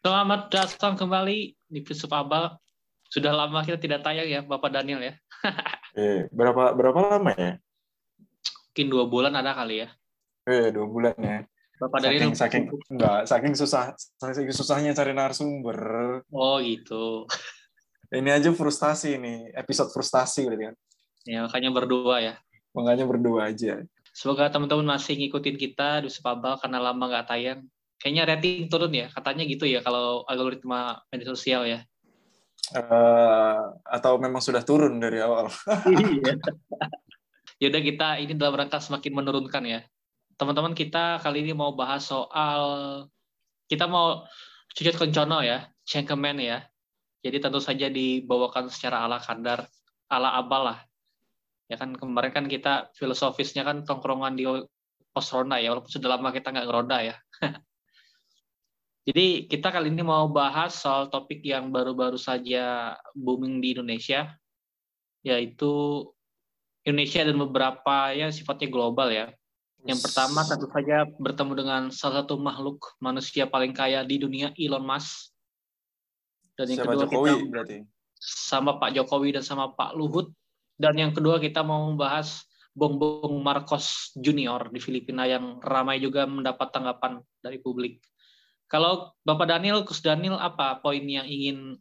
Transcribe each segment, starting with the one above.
Selamat datang kembali di Filsuf Abal. Sudah lama kita tidak tayang ya, Bapak Daniel ya. Eh, berapa berapa lama ya? Mungkin dua bulan ada kali ya. Eh, dua bulan ya. Bapak Saking Daniel. saking enggak saking susah saking susahnya cari narasumber. Oh gitu. Ini aja frustasi nih, episode frustasi berarti kan. Ya makanya berdua ya. Makanya berdua aja. Semoga teman-teman masih ngikutin kita di Filsuf Abal karena lama nggak tayang. Kayaknya rating turun ya, katanya gitu ya kalau algoritma media sosial ya. Eh, atau memang sudah turun dari awal. Iya. Yaudah kita ini dalam rangka semakin menurunkan ya. Teman-teman kita kali ini mau bahas soal kita mau cucut kencono ya, cengkemen ya. Jadi tentu saja dibawakan secara ala kadar, ala abal lah. Ya kan kemarin kan kita filosofisnya kan tongkrongan di pos ronda ya, walaupun sudah lama kita nggak ngeronda ya. Jadi kita kali ini mau bahas soal topik yang baru-baru saja booming di Indonesia, yaitu Indonesia dan beberapa ya sifatnya global ya. Yang pertama tentu saja bertemu dengan salah satu makhluk manusia paling kaya di dunia Elon Musk. Dan yang Siapa kedua Jokowi kita berarti? sama Pak Jokowi dan sama Pak Luhut. Dan yang kedua kita mau membahas Bong Bong Marcos Junior di Filipina yang ramai juga mendapat tanggapan dari publik. Kalau Bapak Daniel, Kus Daniel, apa poin yang ingin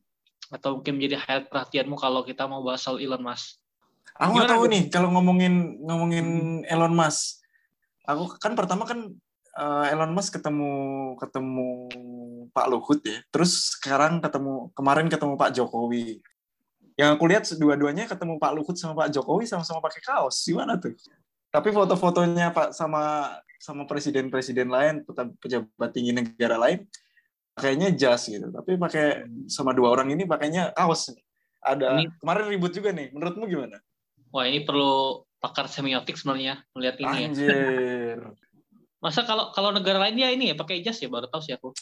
atau mungkin menjadi highlight perhatianmu kalau kita mau bahas soal Elon Musk? Aku nggak tahu nih kalau ngomongin ngomongin Elon Musk. Aku kan pertama kan eh, Elon Musk ketemu ketemu Pak Luhut ya. Terus sekarang ketemu kemarin ketemu Pak Jokowi. Yang aku lihat dua-duanya ketemu Pak Luhut sama Pak Jokowi sama-sama pakai kaos. Gimana tuh? Tapi foto-fotonya Pak sama sama presiden-presiden lain, pejabat tinggi negara lain pakainya jas gitu. Tapi pakai sama dua orang ini pakainya kaos. Ada Ini- kemarin ribut juga nih. Menurutmu gimana? Wah ini perlu pakar semiotik sebenarnya melihat ini ya. Anjir. Masa kalau kalau negara lain ya ini ya pakai jas ya baru tahu sih aku.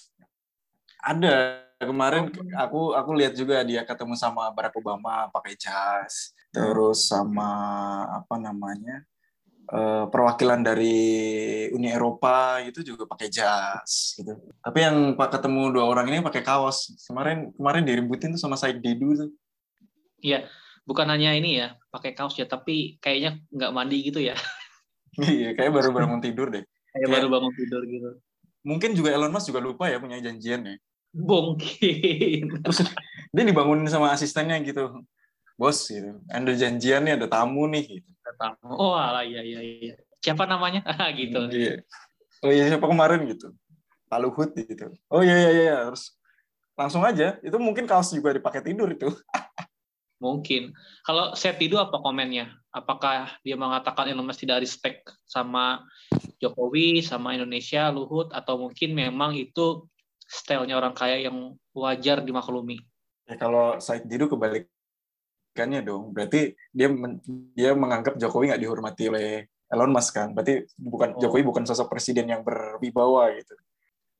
Ada kemarin Oh. aku aku lihat juga dia ketemu sama Barack Obama pakai jas. Terus sama apa namanya? Eh, perwakilan dari Uni Eropa itu juga pakai jas gitu. Tapi yang pak ketemu dua orang ini pakai kaos. Kemarin kemarin diributin tuh sama Said Didu tuh. Iya, bukan hanya ini ya pakai kaos ya, tapi kayaknya nggak mandi gitu ya. Iya, kayak baru bangun tidur deh. Kayak baru bangun tidur gitu. Mungkin juga Elon Musk juga lupa ya punya janjian ya. Mungkin. Terus dia dibangunin sama asistennya gitu. Bos gitu. Ada janjian nih, ada tamu nih gitu. Oh alah, iya iya iya. Siapa namanya? Ah, gitu. Iya. Oh iya siapa kemarin gitu. Pak Luhut gitu. Oh iya iya iya terus langsung aja itu mungkin kaos juga dipakai tidur itu. Mungkin. Kalau saya tidur apa komennya? Apakah dia mengatakan Elon Musk tidak respect sama Jokowi, sama Indonesia, Luhut, atau mungkin memang itu stylenya orang kaya yang wajar dimaklumi? Ya kalau Said Didu kebalikannya dong. Berarti dia men- dia menganggap Jokowi nggak dihormati oleh Elon Musk kan. Berarti bukan Oh. Jokowi bukan sosok presiden yang berwibawa gitu.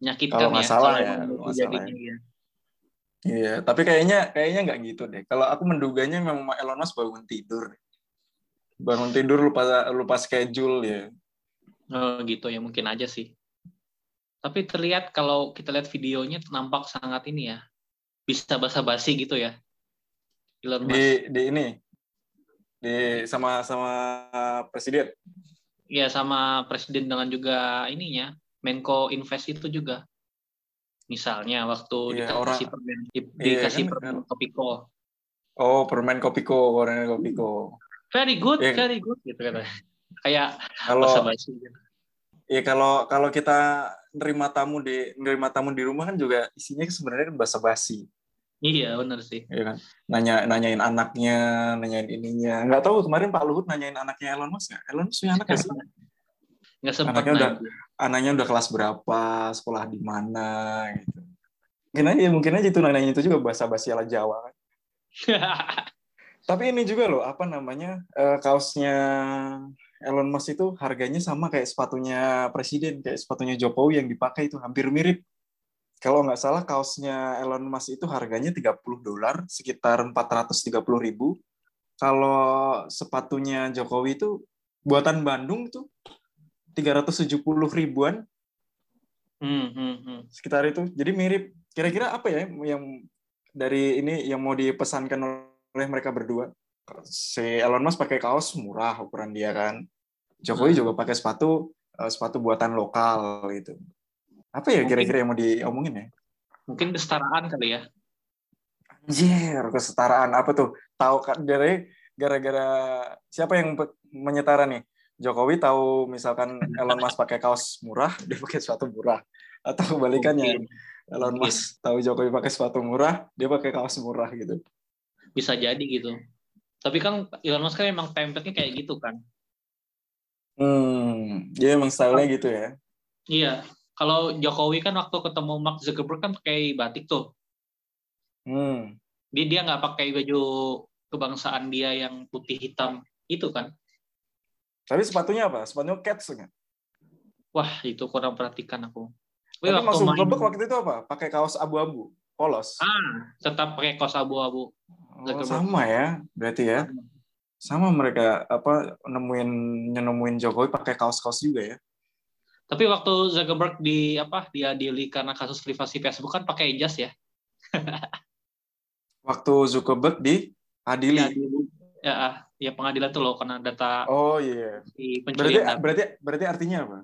Menyakitkan Kalau nggak ya. salah ya, emang kalau itu nggak salah jadinya, ya. Iya, tapi kayaknya kayaknya nggak gitu deh. Kalau aku menduganya memang Elon Musk bangun tidur. Bangun tidur lupa lupa schedule ya. Oh, gitu ya mungkin aja sih. Tapi terlihat kalau kita lihat videonya nampak sangat ini ya. Bisa basa-basi gitu ya. Elon Musk. Di di ini di sama sama presiden. Ya sama presiden dengan juga ininya Menko Invest itu juga. Misalnya waktu Iya, dikasih orang- permen di- Iya, dikasih kan, permen Kopiko. Oh, permen Kopiko, permen Kopiko. Very good, Iya. very good gitu kan. Kayak Kalau basa-basi gitu. ya kalau kalau kita nerima tamu di nerima tamu di rumah kan juga isinya sebenarnya kan basa-basi, Iya, benar sih. ya kan? Nanya nanyain anaknya, nanyain ininya. Nggak tahu kemarin Pak Luhut nanyain anaknya Elon Musk nggak? Elon Musk punya anak nggak sih? Nggak sempat Anaknya udah nanya. anaknya udah kelas berapa, sekolah di mana gitu. Mungkin aja, mungkin aja itu nanya itu juga bahasa basi ala Jawa kan. Tapi ini juga loh, apa namanya eh, kaosnya Elon Musk itu harganya sama kayak sepatunya presiden, kayak sepatunya Jokowi yang dipakai itu hampir mirip. Kalau nggak salah kaosnya Elon Musk itu harganya 30 dolar, sekitar 430 ribu. Kalau sepatunya Jokowi itu buatan Bandung tuh 370 ribuan Hmm, hmm, hmm. sekitar itu. Jadi mirip. kira-kira apa ya yang dari ini yang mau dipesankan oleh mereka berdua? Si Elon Musk pakai kaos murah ukuran dia kan. Jokowi Hmm. juga pakai sepatu eh, sepatu buatan lokal gitu. Apa ya kira-kira yang mau diomongin ya? Mungkin kesetaraan kali ya. Anjir, kesetaraan apa tuh? Tahu kan dari gara-gara siapa yang menyetara nih? Jokowi tahu misalkan Elon Musk pakai kaos murah, dia pakai sepatu murah. Atau kebalikannya. Elon. Musk tahu Jokowi pakai sepatu murah, dia pakai kaos murah gitu. Bisa jadi gitu. Tapi kan Elon Musk kan emang template-nya kayak gitu kan. Hmm, dia emang style-nya gitu ya. Iya. Kalau Jokowi kan waktu ketemu Mark Zuckerberg kan pakai batik tuh. Hmm. Dia dia nggak pakai baju kebangsaan dia yang putih hitam itu kan. Tapi sepatunya apa? Sepatunya Cats kan? Wah, itu kurang perhatikan aku. Tapi waktu masuk main- Zuckerberg waktu itu apa? Pakai kaos abu-abu, polos. Ah, tetap pakai kaos abu-abu. Oh, sama ya, berarti ya. Sama mereka apa nemuin nemuin Jokowi pakai kaos-kaos juga ya. Tapi waktu Zuckerberg di apa diadili karena kasus privasi Facebook kan pakai jas ya. Waktu Zuckerberg di adili. Diadili. Ya, ah, ya pengadilan tuh loh karena data Oh iya. di Berarti pencurian data. berarti berarti artinya apa?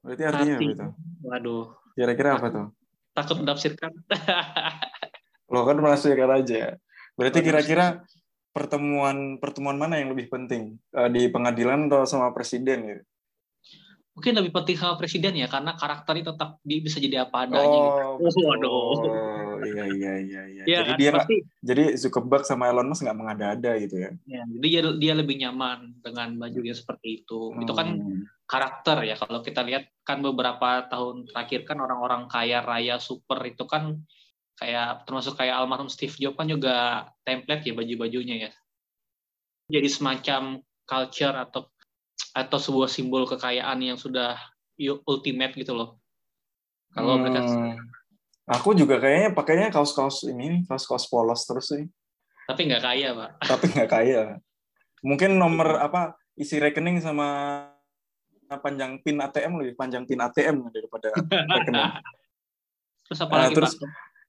Berarti artinya apa Arti- itu? Waduh, Kira-kira apa tuh? takut menafsirkan. Lo kan menafsirkan aja. Berarti kira-kira pertemuan pertemuan mana yang lebih penting Eh, di pengadilan atau sama presiden gitu? Mungkin lebih penting sama presiden ya karena karakternya tetap dia bisa jadi apa adanya gitu. Oh, Oh, waduh. oh, iya iya iya iya. Iya jadi kan, dia pasti jadi Zuckerberg sama Elon Musk nggak mengada-ada gitu ya? ya, jadi dia, dia lebih nyaman dengan baju yang seperti itu. Itu kan Hmm. karakter ya kalau kita lihat kan beberapa tahun terakhir kan orang-orang kaya raya super itu kan kayak termasuk kayak almarhum Steve Jobs kan juga template ya baju-bajunya ya jadi semacam culture atau atau sebuah simbol kekayaan yang sudah ultimate gitu loh kalau mereka Hmm. Aku juga kayaknya pakainya kaos-kaos ini, kaos-kaos polos terus sih. tapi nggak kaya pak Tapi nggak kaya. Mungkin nomor apa isi rekening sama panjang pin ATM lebih panjang pin ATM daripada rekening. terus apa lagi terus- pak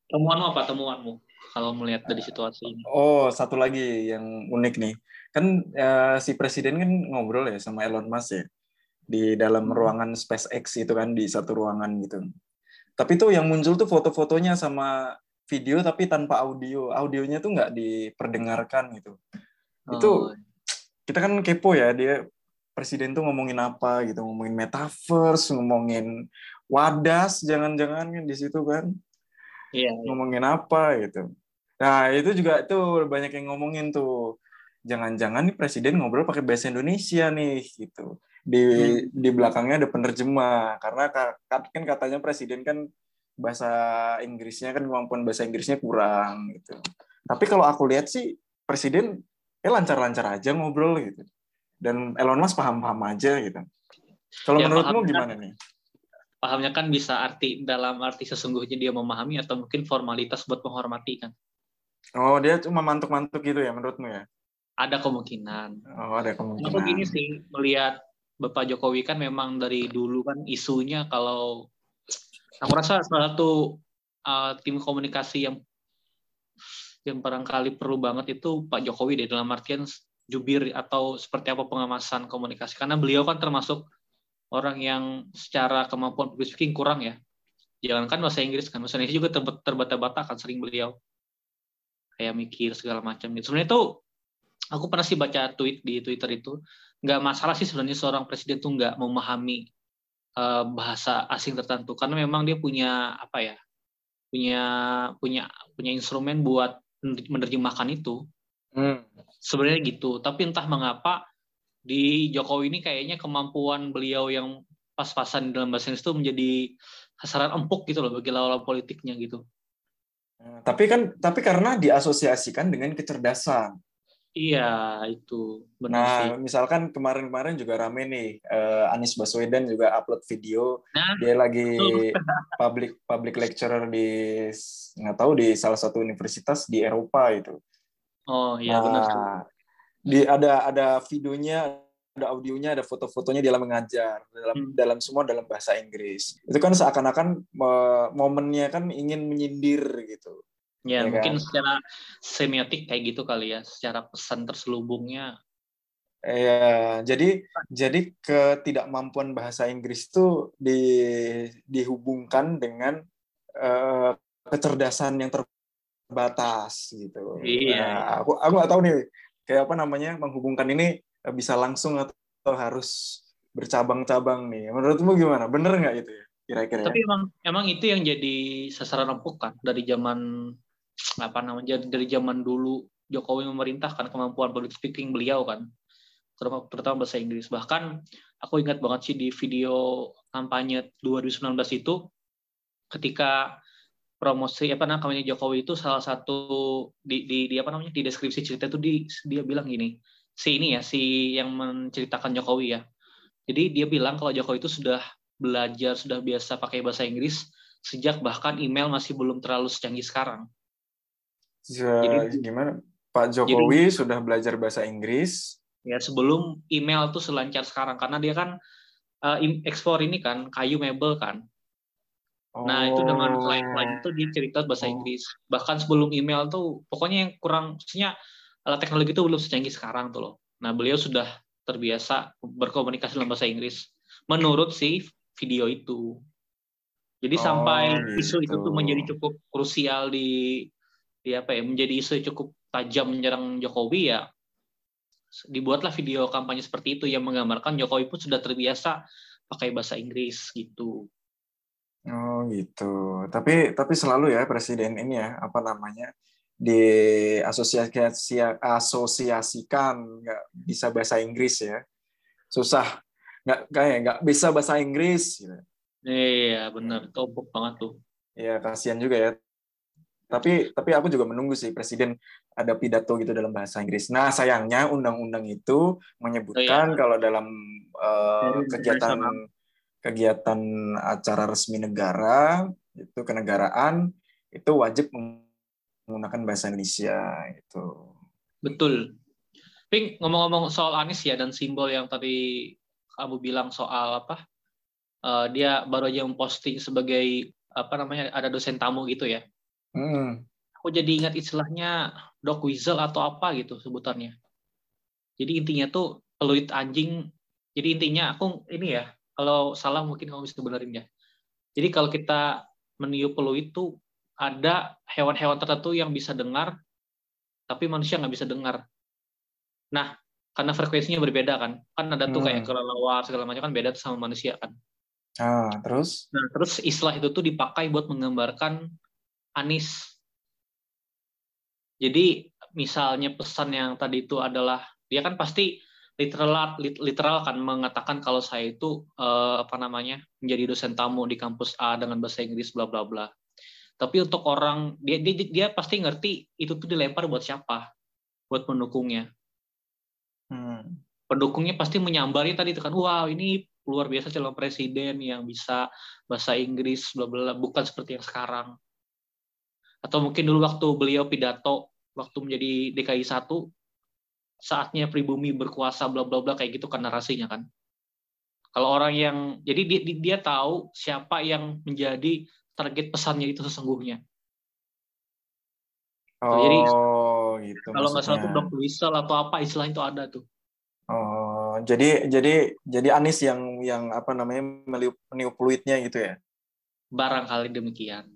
temuanmu apa temuanmu kalau melihat dari situasi ini Oh, satu lagi yang unik nih. Kan eh, si presiden kan ngobrol ya sama Elon Musk ya di dalam Hmm. ruangan SpaceX itu kan di satu ruangan gitu. Tapi tuh yang muncul tuh foto-fotonya sama video tapi tanpa audio. Audionya tuh nggak diperdengarkan gitu. Itu- Oh, Kita kan kepo ya dia presiden tuh ngomongin apa gitu, ngomongin metaverse, ngomongin wadas, jangan-jangan kan di situ kan iya iya. ngomongin apa gitu. Nah itu juga tuh banyak yang ngomongin tuh, jangan-jangan nih presiden ngobrol pakai bahasa Indonesia nih gitu. Di di belakangnya ada penerjemah karena ka- ka- kan katanya presiden kan bahasa Inggrisnya kan kemampuan bahasa Inggrisnya kurang gitu. Tapi kalau aku lihat sih presiden eh lancar-lancar aja ngobrol gitu. Dan Elon Musk paham-paham aja gitu. Kalau Ya, menurutmu gimana nih? pahamnya kan bisa arti dalam arti sesungguhnya dia memahami atau mungkin formalitas buat menghormati kan Oh dia cuma mantuk-mantuk gitu ya menurutmu ya? Ada kemungkinan. Oh ada kemungkinan. Aku gini sih melihat Bapak Jokowi kan memang dari dulu kan isunya kalau aku rasa salah satu uh, tim komunikasi yang yang barangkali perlu banget itu Pak Jokowi deh dalam artian jubir atau seperti apa pengemasan komunikasi. Karena beliau kan termasuk orang yang secara kemampuan public speaking kurang ya. Jangankan bahasa Inggris kan bahasa Indonesia juga ter- terbata-bata kan sering beliau. Kayak mikir segala macam gitu. Sebenarnya itu aku pernah sih baca tweet di Twitter itu nggak masalah sih sebenarnya seorang presiden tuh nggak memahami eh, bahasa asing tertentu karena memang dia punya apa ya punya punya punya instrumen buat menerjemahkan itu Hmm. sebenarnya gitu tapi entah mengapa di Jokowi ini kayaknya kemampuan beliau yang pas-pasan dalam bahasa Inggris itu menjadi sasaran empuk gitu loh bagi lawan politiknya gitu Tapi kan tapi karena diasosiasikan dengan kecerdasan. Iya itu benar sih Nah, misalkan kemarin-kemarin juga rame nih eh, Anies Baswedan juga upload video Nah, dia lagi public public lecturer di nggak tahu di salah satu universitas di Eropa itu. oh iya benar sih Nah, di ada ada videonya ada audionya, ada foto-fotonya dia mengajar dalam Hmm. dalam semua dalam bahasa Inggris. Itu kan seakan-akan me- momennya kan ingin menyindir gitu. Ya, Ya mungkin kan? secara semiotik kayak gitu kali ya, secara pesan terselubungnya. Iya, jadi jadi ketidakmampuan bahasa Inggris itu di, dihubungkan dengan eh, kecerdasan yang terbatas gitu. Iya. Nah, aku aku nggak tahu nih kayak apa namanya menghubungkan ini bisa langsung atau harus bercabang-cabang nih. Menurutmu gimana? Bener nggak itu ya? Kira-kira. Tapi emang emang itu yang jadi sasaran empuk kan dari zaman apa namanya dari zaman dulu Jokowi memerintahkan kemampuan public speaking beliau kan terutama, bahasa Inggris. Bahkan aku ingat banget sih di video kampanye 2019 itu ketika promosi apa namanya Jokowi itu salah satu di, di, di apa namanya di deskripsi cerita itu di, dia bilang gini si ini ya si yang menceritakan Jokowi ya. Jadi dia bilang kalau Jokowi itu sudah belajar sudah biasa pakai bahasa Inggris sejak bahkan email masih belum terlalu secanggih sekarang jadi- gimana? Pak Jokowi sudah belajar bahasa Inggris. ya sebelum email tuh selancar sekarang karena dia kan eh, im- ekspor ini kan kayu mebel kan Nah, itu dengan Oh. slide-slide itu dia cerita bahasa Oh. Inggris. Bahkan sebelum email tuh, pokoknya yang kurang, maksudnya alat teknologi itu belum secanggih sekarang tuh loh. Nah, beliau sudah terbiasa berkomunikasi dalam bahasa Inggris. Menurut si video itu. Jadi Oh, sampai isu itu gitu. tuh menjadi cukup krusial di, di apa ya, menjadi isu cukup tajam menyerang Jokowi ya, dibuatlah video kampanye seperti itu yang menggambarkan Jokowi pun sudah terbiasa pakai bahasa Inggris gitu. Oh gitu. Tapi tapi selalu ya presiden ini ya apa namanya di asosiasi asosiasikan nggak bisa bahasa Inggris ya susah nggak kayak nggak bisa bahasa Inggris gitu. Iya benar, itu banget tuh. ya kasihan juga ya tapi tapi aku juga menunggu sih presiden ada pidato gitu dalam bahasa Inggris nah sayangnya undang-undang itu menyebutkan kalau dalam Dari kegiatan kegiatan acara resmi negara itu kenegaraan itu wajib menggunakan bahasa Indonesia itu Betul. Pink ngomong-ngomong soal Anies ya dan simbol yang tadi kamu bilang soal apa? eh, dia baru aja memposting sebagai apa namanya ada dosen tamu gitu ya. Hmm. Aku jadi ingat istilahnya dog whistle atau apa gitu sebutannya. Jadi intinya tuh peluit anjing. Jadi intinya aku ini ya, kalau salah mungkin kamu bisa benerin ya. Jadi kalau kita meniup peluit tuh ada hewan-hewan tertentu yang bisa dengar, tapi manusia nggak bisa dengar. Nah, karena frekuensinya berbeda kan, kan ada tuh kayak Hmm. kelelawar segala macam kan beda tuh sama manusia kan. ah terus Nah, terus istilah itu tuh dipakai buat menggambarkan Anis. Jadi misalnya pesan yang tadi itu adalah dia kan pasti literal lit- literal kan mengatakan kalau saya itu eh, apa namanya menjadi dosen tamu di kampus A dengan bahasa Inggris bla bla bla. Tapi untuk orang dia dia, dia pasti ngerti itu tuh dilempar buat siapa? Buat pendukungnya. hmm. Pendukungnya pasti menyambarnya tadi itu kan, wow ini luar biasa calon presiden yang bisa bahasa Inggris bla bla bla. bukan seperti yang sekarang. Atau mungkin dulu waktu beliau pidato waktu menjadi DKI 1 saatnya pribumi berkuasa bla bla bla kayak gitu kan narasinya kan. Kalau orang yang jadi dia, dia- tahu siapa yang menjadi target pesannya itu sesungguhnya. Jadi, oh gitu Kalau nggak salah tuh dog whistle atau apa istilah itu ada tuh. Oh, jadi jadi jadi Anis yang yang apa namanya meniup, meniup fluidnya gitu ya? Barangkali demikian.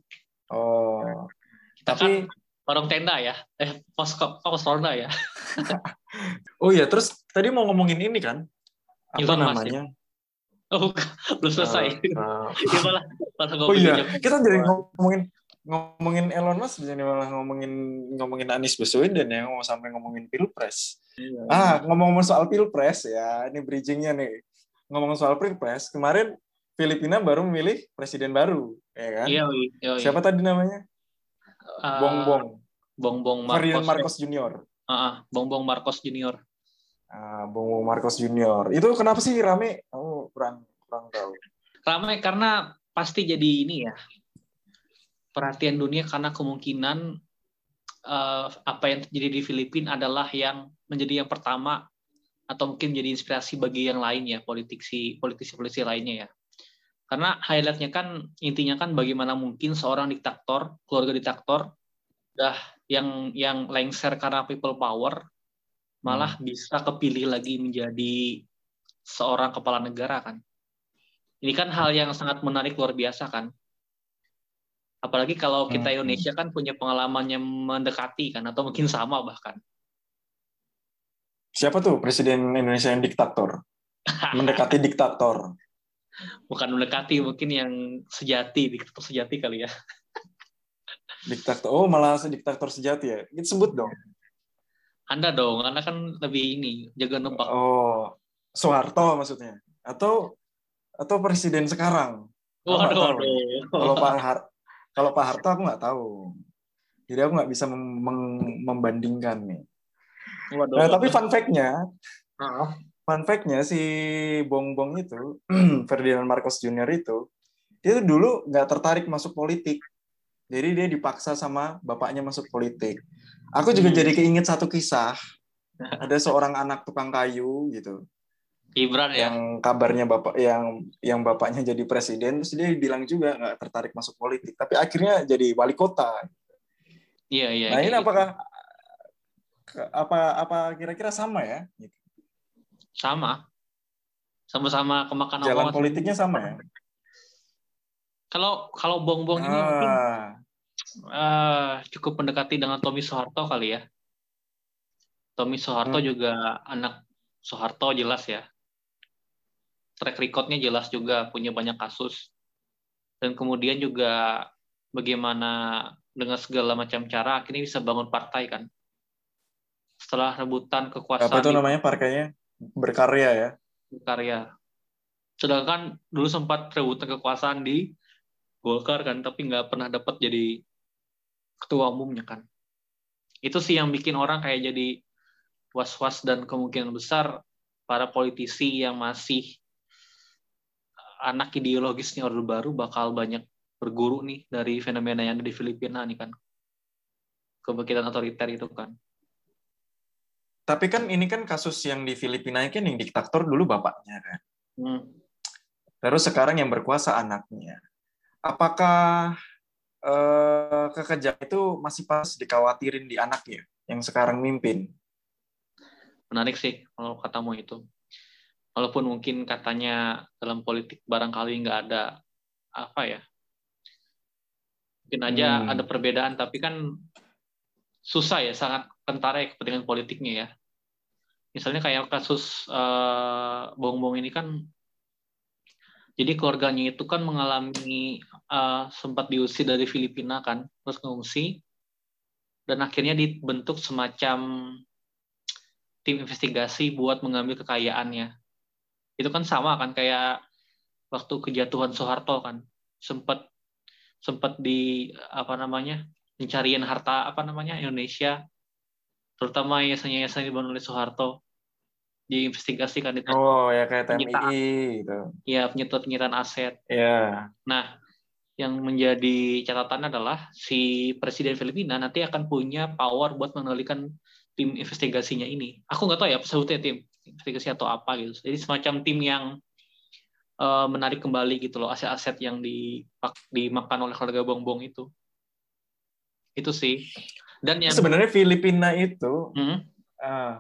Oh, tapi kan warung tenda ya, eh pos pos ronda ya. oh iya terus tadi mau ngomongin ini kan apa namanya? Oh, belum selesai. Malah malah oh iya, jam- kita jadi ngomongin ngomongin Elon Musk jadi malah ngomongin ngomongin Anies Baswedan ya, mau sampai ngomongin pilpres. Iya. Ah, ngomong-ngomong soal pilpres ya, ini bridgingnya nih. Ngomong soal pilpres, kemarin Filipina baru memilih presiden baru, ya kan? Iya, iya, iya. Siapa tadi namanya? Ah, Bong Bong. Bong Bong Ferdinand Marcos. Marcos Junior. Ah, ah, Bong Bong Marcos Junior. Ah, Bong Bong Marcos Junior. Itu kenapa sih rame? Oh, kurang kurang tahu. Ramai karena pasti jadi ini ya perhatian dunia karena kemungkinan eh, apa yang terjadi di Filipina adalah yang menjadi yang pertama atau mungkin jadi inspirasi bagi yang lain ya politisi politisi politisi lainnya ya karena highlightnya kan intinya kan bagaimana mungkin seorang diktator keluarga diktator udah yang yang lengser karena people power malah hmm. bisa kepilih lagi menjadi seorang kepala negara kan ini kan hal yang sangat menarik luar biasa kan apalagi kalau kita hmm. Indonesia kan punya pengalaman yang mendekati kan atau mungkin sama bahkan Siapa tuh presiden Indonesia yang diktator? Mendekati diktator. Bukan mendekati, mungkin yang sejati, diktator sejati kali ya. Diktator. Oh, malah diktator sejati ya. Kita sebut dong. Anda dong, Anda kan lebih ini, jaga nebak. Oh, Soeharto maksudnya. Atau atau presiden sekarang. Oh, aduh, aduh. Kalau Pak Har kalau Pak Harto aku nggak tahu. Jadi aku nggak bisa mem membandingkan nih. Waduh, nah, tapi fun fact-nya, uh. Fun fact-nya si Bong Bong itu, Ferdinand Marcos Jr. itu, dia tuh dulu nggak tertarik masuk politik. Jadi dia dipaksa sama bapaknya masuk politik. Aku juga hmm. jadi keinget satu kisah. Ada seorang anak tukang kayu gitu. Ibran ya. Yang kabarnya bapak yang yang bapaknya jadi presiden terus dia bilang juga nggak tertarik masuk politik, tapi akhirnya jadi wali kota. Iya iya. Nah ini gitu. apakah apa apa kira-kira sama ya? Sama. Sama-sama kemakan Jalan omongan. politiknya sama ya? Kalau kalau bong-bong ah. ini mungkin uh, cukup mendekati dengan Tommy Soeharto kali ya. Tommy Soeharto hmm. juga anak Soeharto jelas ya. Track recordnya jelas juga punya banyak kasus. Dan kemudian juga bagaimana dengan segala macam cara akhirnya bisa bangun partai kan setelah rebutan kekuasaan. Apa itu namanya partainya? Berkarya ya? Berkarya. Sedangkan dulu sempat rebutan kekuasaan di Golkar kan, tapi nggak pernah dapat jadi ketua umumnya kan. Itu sih yang bikin orang kayak jadi was-was dan kemungkinan besar para politisi yang masih anak ideologisnya Orde Baru bakal banyak berguru nih dari fenomena yang ada di Filipina nih kan. Kebangkitan otoriter itu kan. Tapi kan ini kan kasus yang di Filipina kan yang diktator dulu bapaknya kan. Hmm. Terus sekarang yang berkuasa anaknya. Apakah eh, kekejam itu masih pas dikhawatirin di anaknya yang sekarang mimpin? Menarik sih kalau katamu itu. Walaupun mungkin katanya dalam politik barangkali nggak ada apa ya, mungkin aja hmm. ada perbedaan, tapi kan susah ya, sangat kentara ya kepentingan politiknya ya. Misalnya kayak kasus uh, bong-bong ini kan, jadi keluarganya itu kan mengalami uh, sempat diusir dari Filipina kan, terus ngungsi, dan akhirnya dibentuk semacam tim investigasi buat mengambil kekayaannya. Itu kan sama kan kayak waktu kejatuhan Soeharto kan, sempat sempat di apa namanya pencarian harta apa namanya Indonesia terutama yayasan-yayasan dibangun oleh Soeharto diinvestigasikan itu. Oh ya kayak TMI gitu. Iya penyetor penyitaan aset. Iya. Nah yang menjadi catatan adalah si presiden Filipina nanti akan punya power buat mengendalikan tim investigasinya ini. Aku nggak tahu ya sebutnya tim investigasi atau apa gitu. Jadi semacam tim yang uh, menarik kembali gitu loh aset-aset yang dimakan oleh keluarga Bongbong itu. Itu sih. Dan yang sebenarnya Filipina itu hmm? uh,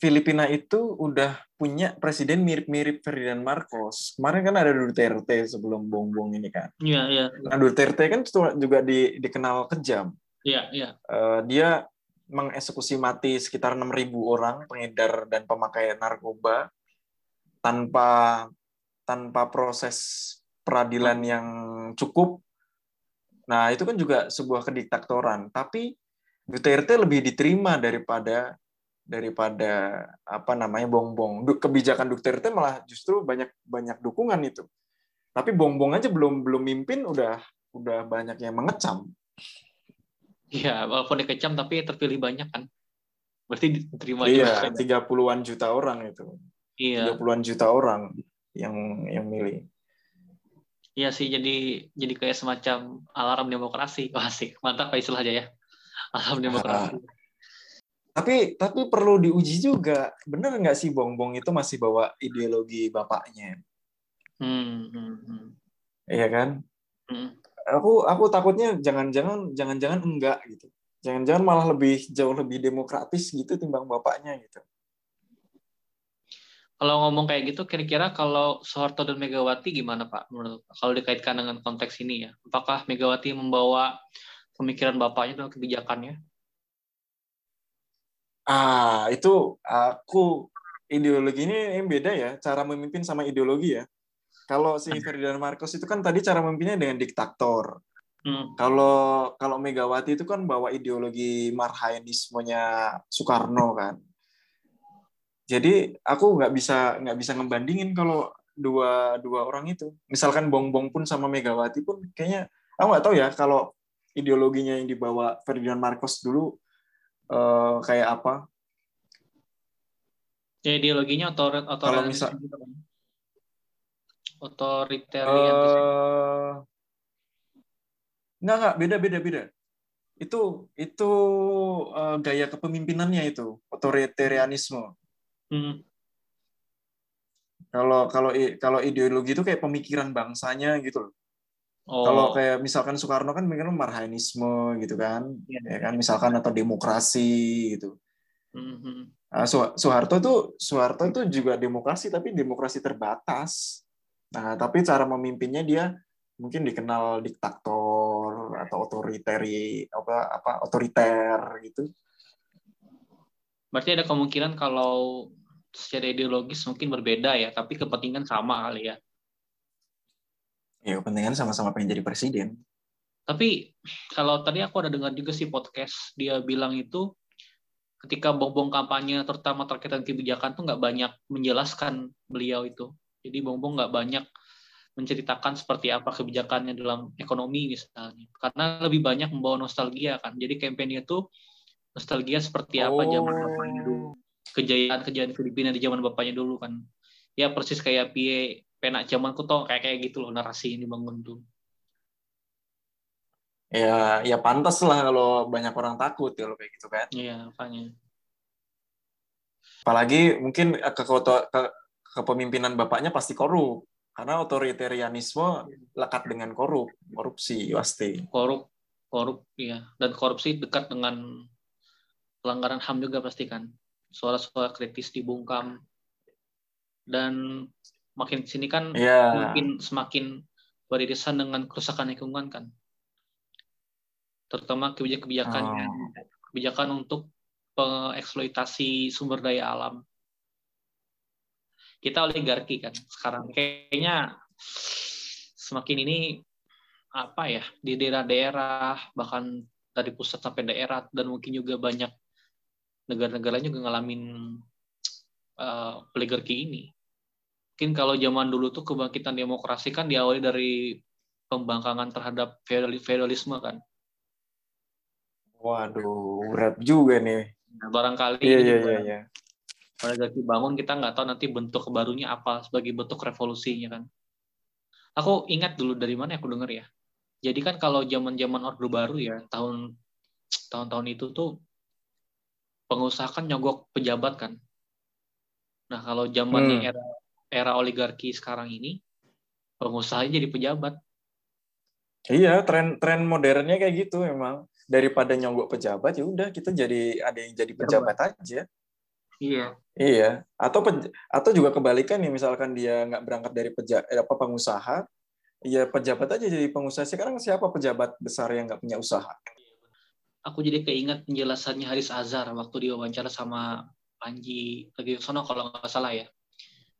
Filipina itu udah punya presiden mirip-mirip Ferdinand Marcos. Kemarin kan ada Duterte sebelum bong-bong ini kan. Iya, iya. Nah, Duterte kan juga di, dikenal kejam. Iya, iya. Uh, dia mengeksekusi mati sekitar 6.000 orang pengedar dan pemakai narkoba tanpa tanpa proses peradilan yang cukup Nah, itu kan juga sebuah kediktatoran, tapi Duterte lebih diterima daripada daripada apa namanya bongbong. Kebijakan Duterte malah justru banyak banyak dukungan itu. Tapi bongbong aja belum belum mimpin udah udah banyak yang mengecam. Iya, walaupun dikecam tapi terpilih banyak kan. Berarti diterima iya, juga. Iya, 30-an juta orang itu. Iya. 30-an juta orang yang yang milih. Iya sih, jadi jadi kayak semacam alarm demokrasi. Wah, asik. Mantap Pak istilahnya ya. Alarm demokrasi. tapi tapi perlu diuji juga bener nggak sih bongbong itu masih bawa ideologi bapaknya Hmm, hmm, hmm. iya kan Hmm. aku aku takutnya jangan-jangan jangan-jangan enggak gitu jangan-jangan malah lebih jauh lebih demokratis gitu timbang bapaknya gitu Kalau ngomong kayak gitu, kira-kira kalau Soeharto dan Megawati gimana Pak? Menurut kalau dikaitkan dengan konteks ini ya, apakah Megawati membawa pemikiran bapaknya dalam kebijakannya? ah itu aku ideologi ini yang beda ya cara memimpin sama ideologi ya kalau si Ferdinand Marcos itu kan tadi cara memimpinnya dengan diktator Hmm. Kalau kalau Megawati itu kan bawa ideologi marhainismenya Soekarno kan. Jadi aku nggak bisa nggak bisa ngebandingin kalau dua dua orang itu. Misalkan Bongbong pun sama Megawati pun kayaknya aku nggak tahu ya kalau ideologinya yang dibawa Ferdinand Marcos dulu eh, kayak apa. Ya, ideologinya otor Kalau otoritarian misal gitu kan. Otoritarian. eh nggak beda beda beda. Itu itu eh, gaya kepemimpinannya itu otoritarianisme. Hmm. Kalau kalau kalau ideologi itu kayak pemikiran bangsanya gitu loh. Oh, Kalau kayak misalkan Soekarno kan mikirnya marhainisme gitu kan, Iya. ya kan misalkan atau demokrasi gitu. hmm, hmm. Nah, Soeharto tuh Soeharto tuh juga demokrasi tapi demokrasi terbatas. Nah, tapi cara memimpinnya dia mungkin dikenal diktator atau otoritari apa apa otoriter gitu. Berarti ada kemungkinan kalau secara ideologis mungkin berbeda ya, tapi kepentingan sama kali ya. Ya, kepentingan sama-sama pengen jadi presiden. Tapi kalau tadi aku ada dengar juga sih podcast dia bilang itu ketika bongbong kampanye terutama terkait dengan kebijakan tuh nggak banyak menjelaskan beliau itu. Jadi bongbong nggak banyak menceritakan seperti apa kebijakannya dalam ekonomi misalnya. Karena lebih banyak membawa nostalgia kan. Jadi kampanye itu nostalgia seperti apa zaman bapaknya dulu. Kejayaan-kejayaan Filipina di zaman bapaknya dulu kan. Ya persis kayak pie penak zamanku toh kayak kayak gitu loh narasi yang dibangun tuh. Ya, ya pantas lah kalau banyak orang takut kalau kayak gitu kan. Iya, makanya. Apalagi mungkin ke, ke, kepemimpinan bapaknya pasti korup. Karena otoritarianisme lekat dengan korup, korupsi pasti. Korup, korup, ya. Dan korupsi dekat dengan pelanggaran HAM juga pasti kan. Suara-suara kritis dibungkam. Dan makin sini kan ya. makin semakin beririsan dengan kerusakan lingkungan kan. Terutama kebijakan-kebijakan Oh. kebijakan untuk pengeksploitasi sumber daya alam. Kita oligarki kan sekarang kayaknya semakin ini apa ya di daerah-daerah bahkan dari pusat sampai daerah dan mungkin juga banyak negara-negara juga ngalamin uh, oligarki ini. Mungkin kalau zaman dulu tuh kebangkitan demokrasi kan diawali dari pembangkangan terhadap feodalisme kan. Waduh, berat juga nih. Nah, barangkali Iya, iya, iya, iya. oligarki bangun kita nggak tahu nanti bentuk barunya apa sebagai bentuk revolusinya kan. Aku ingat dulu dari mana aku dengar ya. Jadi kan kalau zaman-zaman Orde Baru ya tahun tahun-tahun itu tuh pengusaha kan nyogok pejabat kan. Nah kalau zamannya Hmm. era era oligarki sekarang ini pengusahanya jadi pejabat. Iya, tren tren modernnya kayak gitu memang. Daripada nyogok pejabat ya udah kita jadi ada yang jadi pejabat aja. Iya. Iya, atau pej- atau juga kebalikan nih misalkan dia nggak berangkat dari peja, eh, apa pengusaha, ya pejabat aja jadi pengusaha. Sekarang siapa pejabat besar yang nggak punya usaha? Aku jadi keinget penjelasannya Haris Azhar waktu diwawancara sama Panji Pragiwaksono kalau nggak salah ya.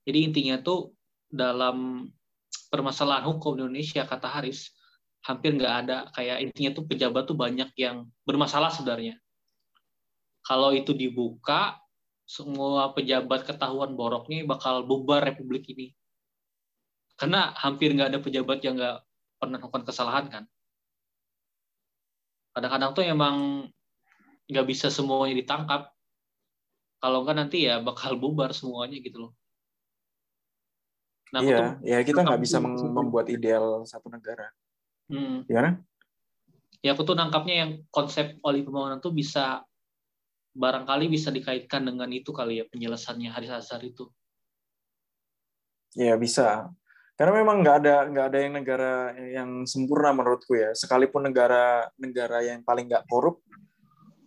Jadi intinya tuh dalam permasalahan hukum di Indonesia kata Haris hampir nggak ada kayak intinya tuh pejabat tuh banyak yang bermasalah sebenarnya. Kalau itu dibuka semua pejabat ketahuan boroknya bakal bubar republik ini. Karena hampir nggak ada pejabat yang nggak pernah melakukan kesalahan kan. Kadang-kadang tuh emang nggak bisa semuanya ditangkap. Kalau nggak nanti ya bakal bubar semuanya gitu loh. Nah, iya, tuh ya kita nggak bisa membuat ideal satu negara. Hmm. Gimana? Ya aku tuh nangkapnya yang konsep oli pembangunan tuh bisa barangkali bisa dikaitkan dengan itu kali ya penjelasannya Haris Azhar itu. Ya bisa. Karena memang nggak ada nggak ada yang negara yang sempurna menurutku ya. Sekalipun negara negara yang paling nggak korup,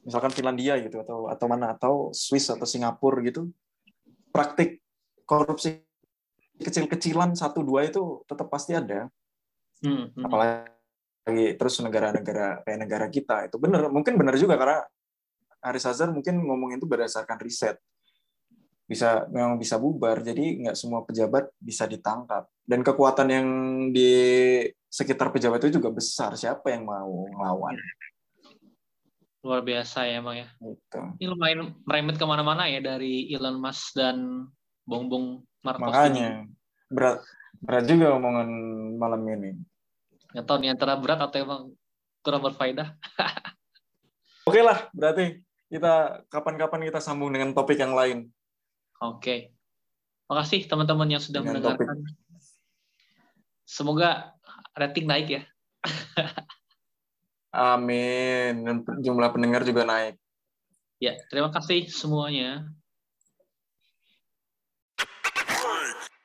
misalkan Finlandia gitu atau atau mana atau Swiss atau Singapura gitu, praktik korupsi kecil-kecilan satu dua itu tetap pasti ada. Hmm, hmm. Apalagi terus negara-negara kayak negara kita itu benar mungkin benar juga karena Aris Azhar mungkin ngomong itu berdasarkan riset bisa memang bisa bubar. Jadi nggak semua pejabat bisa ditangkap. Dan kekuatan yang di sekitar pejabat itu juga besar. Siapa yang mau ngelawan luar biasa ya emang ya. Gitu. ini lumayan merembet ke mana-mana ya dari Elon Musk dan Bongbong Marcos makanya. Ini. berat berat juga omongan malam ini. Nggak tahu nih antara berat atau emang kurang berfaedah. Oke lah berarti kita kapan-kapan kita sambung dengan topik yang lain Oke. Makasih teman-teman yang sudah Dengan mendengarkan. Topik. Semoga rating naik ya. Amin. Dan jumlah pendengar juga naik. Ya, terima kasih semuanya.